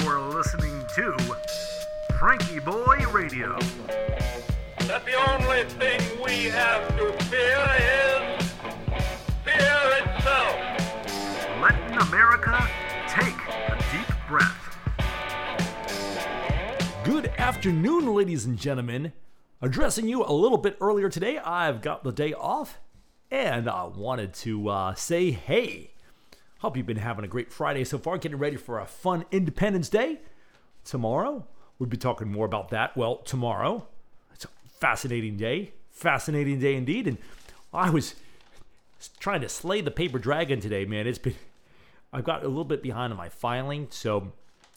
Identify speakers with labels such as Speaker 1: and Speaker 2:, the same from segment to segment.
Speaker 1: You're listening to FrankieBoi Radio.
Speaker 2: that the only thing we have to fear is fear itself.
Speaker 1: Letting America take a deep breath.
Speaker 3: Good afternoon, ladies and gentlemen. Addressing you a little bit earlier today, I've got the day off and I wanted to uh, say hey. Hope you've been having a great Friday so far, getting ready for a fun Independence Day. Tomorrow, we'll be talking more about that. Well, tomorrow, it's a fascinating day. Fascinating day indeed. And I was trying to slay the paper dragon today, man. It's been, I've got a little bit behind on my filing, so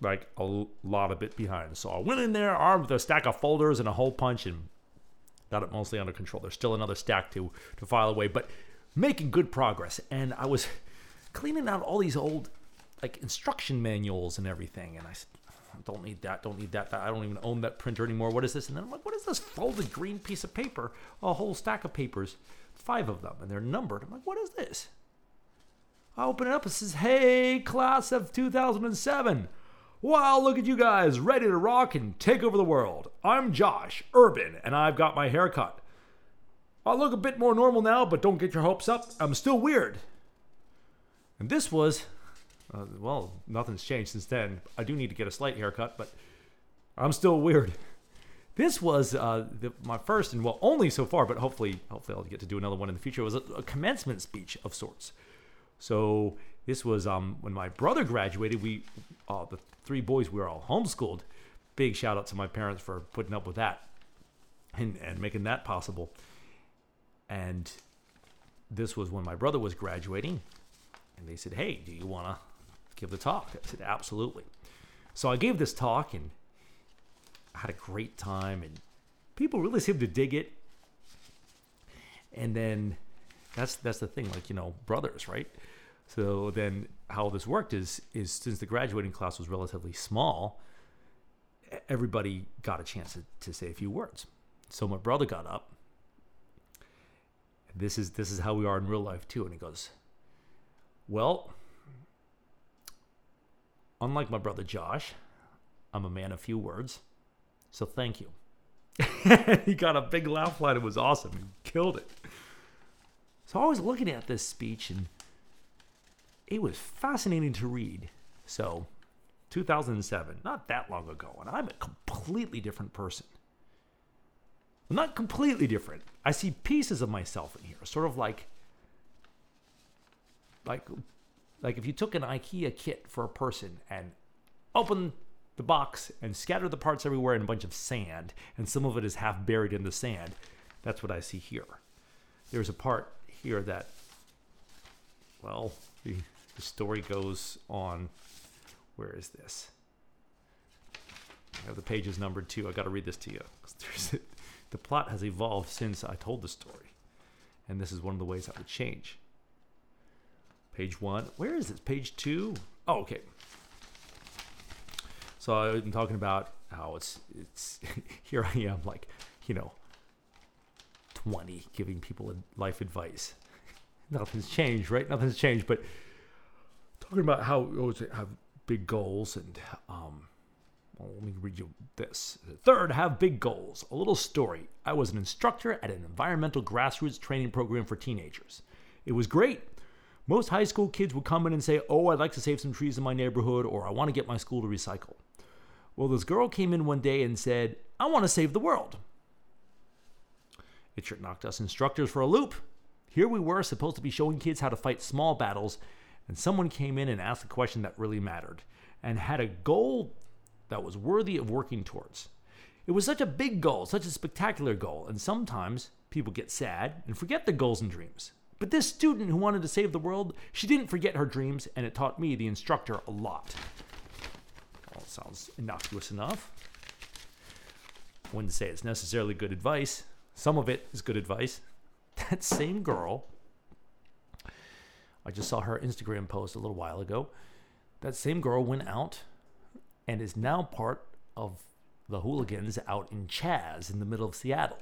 Speaker 3: like a lot of bit behind. So I went in there armed with a stack of folders and a hole punch and got it mostly under control. There's still another stack to to file away, but making good progress. And I was cleaning out all these old like instruction manuals and everything, and I said. Don't need that. Don't need that, that. I don't even own that printer anymore. What is this? And then I'm like, what is this folded green piece of paper? A whole stack of papers, five of them, and they're numbered. I'm like, what is this? I open it up. It says, "Hey, class of 2007." Wow, look at you guys, ready to rock and take over the world. I'm Josh Urban, and I've got my haircut. I look a bit more normal now, but don't get your hopes up. I'm still weird. And this was, uh, well, nothing's changed since then. I do need to get a slight haircut, but I'm still weird. This was uh, the, my first and well, only so far, but hopefully, hopefully I'll get to do another one in the future. It was a, a commencement speech of sorts. So this was um, when my brother graduated. We, uh, the three boys, we were all homeschooled. Big shout out to my parents for putting up with that and, and making that possible. And this was when my brother was graduating, and they said, "Hey, do you want to give the talk?" I said, "Absolutely." So I gave this talk, and I had a great time, and people really seemed to dig it. And then that's that's the thing, like you know, brothers, right? So then how this worked is is since the graduating class was relatively small, everybody got a chance to, to say a few words. So my brother got up. This is this is how we are in real life too, and he goes, "Well, unlike my brother Josh, I'm a man of few words, so thank you." he got a big laugh line. It was awesome. He killed it. So I was looking at this speech and it was fascinating to read. So, 2007, not that long ago, and I'm a completely different person. Not completely different. I see pieces of myself in here, sort of like like like if you took an IKEA kit for a person and open the box and scatter the parts everywhere in a bunch of sand, and some of it is half buried in the sand. That's what I see here. There's a part here that well, the, the story goes on. Where is this? I have the pages numbered too. I got to read this to you. there's the plot has evolved since I told the story, and this is one of the ways I would change. Page one. Where is this? Page two. Oh, okay. So I'm talking about how it's it's here I am like, you know, 20 giving people life advice. Nothing's changed, right? Nothing's changed, but talking about how always have big goals and um well, let me read you this. Third, have big goals. A little story. I was an instructor at an environmental grassroots training program for teenagers. It was great. Most high school kids would come in and say, Oh, I'd like to save some trees in my neighborhood, or I want to get my school to recycle. Well, this girl came in one day and said, I want to save the world. It sure knocked us instructors for a loop. Here we were supposed to be showing kids how to fight small battles, and someone came in and asked a question that really mattered and had a goal that was worthy of working towards. It was such a big goal, such a spectacular goal, and sometimes people get sad and forget their goals and dreams. But this student who wanted to save the world, she didn't forget her dreams, and it taught me, the instructor, a lot. Well, sounds innocuous enough. I wouldn't say it's necessarily good advice. Some of it is good advice. That same girl, I just saw her Instagram post a little while ago. That same girl went out and is now part of the hooligans out in CHAZ in the middle of Seattle,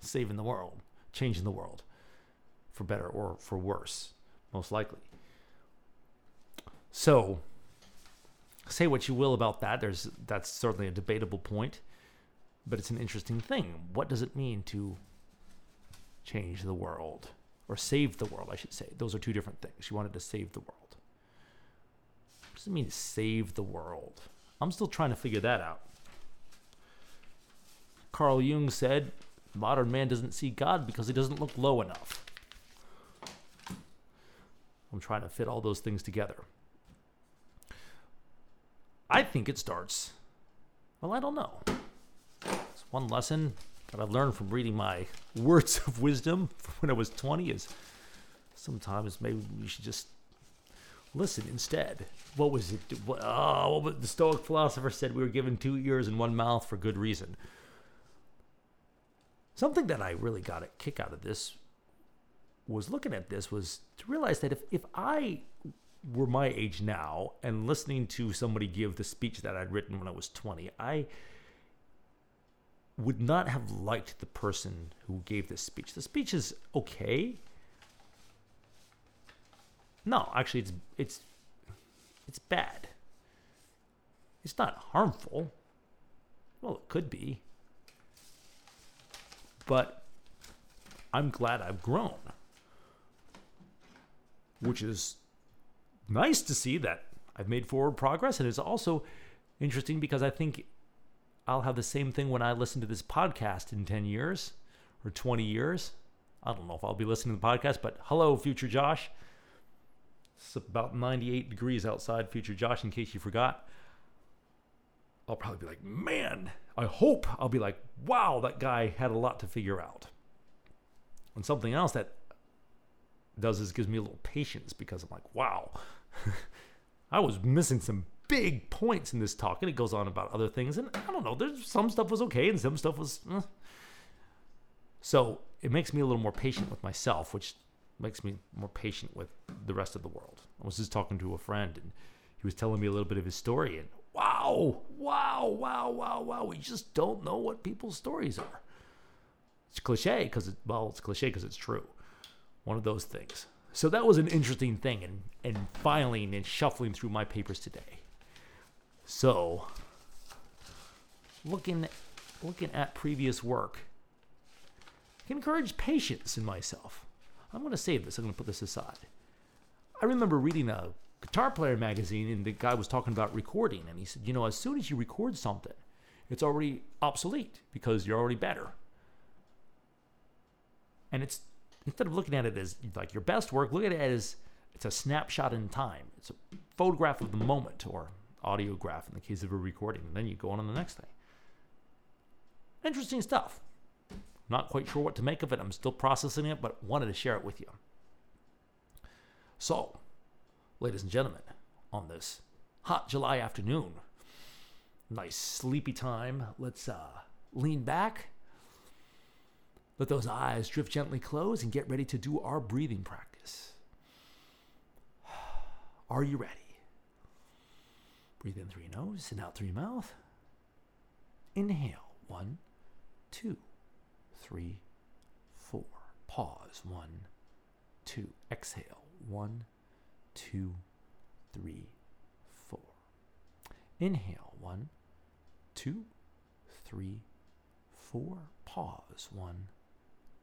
Speaker 3: saving the world, changing the world for better or for worse, most likely. So, say what you will about that. There's that's certainly a debatable point, but it's an interesting thing. What does it mean to change the world or save the world? I should say those are two different things. She wanted to save the world. What does it mean to save the world? I'm still trying to figure that out. Carl Jung said, "Modern man doesn't see God because he doesn't look low enough." I'm trying to fit all those things together. I think it starts. Well, I don't know. It's one lesson that I've learned from reading my words of wisdom from when I was 20 is sometimes maybe you should just listen instead. What was it? What, oh, what the Stoic philosopher said we were given two ears and one mouth for good reason. Something that I really got a kick out of this was looking at this was to realize that if, if I were my age now and listening to somebody give the speech that I'd written when I was 20, I would not have liked the person who gave this speech. The speech is okay. No, actually it's it's it's bad. It's not harmful. Well, it could be. But I'm glad I've grown. Which is nice to see that I've made forward progress. And it's also interesting because I think I'll have the same thing when I listen to this podcast in 10 years or 20 years. I don't know if I'll be listening to the podcast, but hello, future Josh. It's about 98 degrees outside, future Josh, in case you forgot. I'll probably be like, man, I hope I'll be like, wow, that guy had a lot to figure out. And something else that does is gives me a little patience because I'm like, wow, I was missing some big points in this talk, and it goes on about other things, and I don't know, there's some stuff was okay and some stuff was. Eh. So it makes me a little more patient with myself, which makes me more patient with the rest of the world. I was just talking to a friend, and he was telling me a little bit of his story, and wow, wow, wow, wow, wow, we just don't know what people's stories are. It's cliche because it, well, it's cliche because it's true. One of those things. So that was an interesting thing and and filing and shuffling through my papers today. So looking looking at previous work can encourage patience in myself. I'm going to save this. I'm going to put this aside. I remember reading a guitar player magazine and the guy was talking about recording and he said, "You know, as soon as you record something, it's already obsolete because you're already better." And it's instead of looking at it as like your best work, look at it as it's a snapshot in time. It's a photograph of the moment or audiograph in the case of a recording. And then you go on to the next thing. Interesting stuff. Not quite sure what to make of it. I'm still processing it, but wanted to share it with you. So, ladies and gentlemen, on this hot July afternoon, nice sleepy time, let's uh, lean back let those eyes drift gently close and get ready to do our breathing practice. Are you ready? Breathe in through your nose and out through your mouth. Inhale. One, two, three, four. Pause. One, two. Exhale. One, two, three, four. Inhale. One, two, three, four. Pause. One,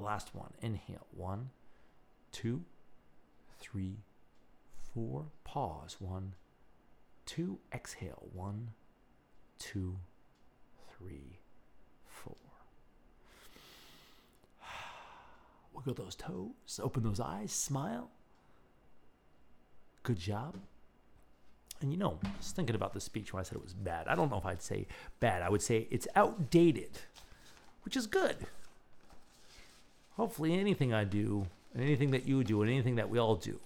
Speaker 3: last one. Inhale. One, two, three, four. Pause. One, two. Exhale. One, two, three, four. Wiggle those toes. Open those eyes. Smile. Good job. And you know, was thinking about the speech when I said it was bad. I don't know if I'd say bad. I would say it's outdated, which is good hopefully anything I do, and anything that you do, and anything that we all do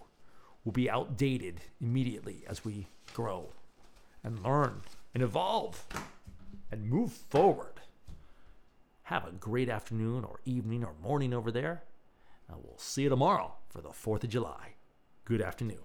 Speaker 3: will be outdated immediately as we grow and learn and evolve and move forward. Have a great afternoon or evening or morning over there. And we'll see you tomorrow for the 4th of July. Good afternoon.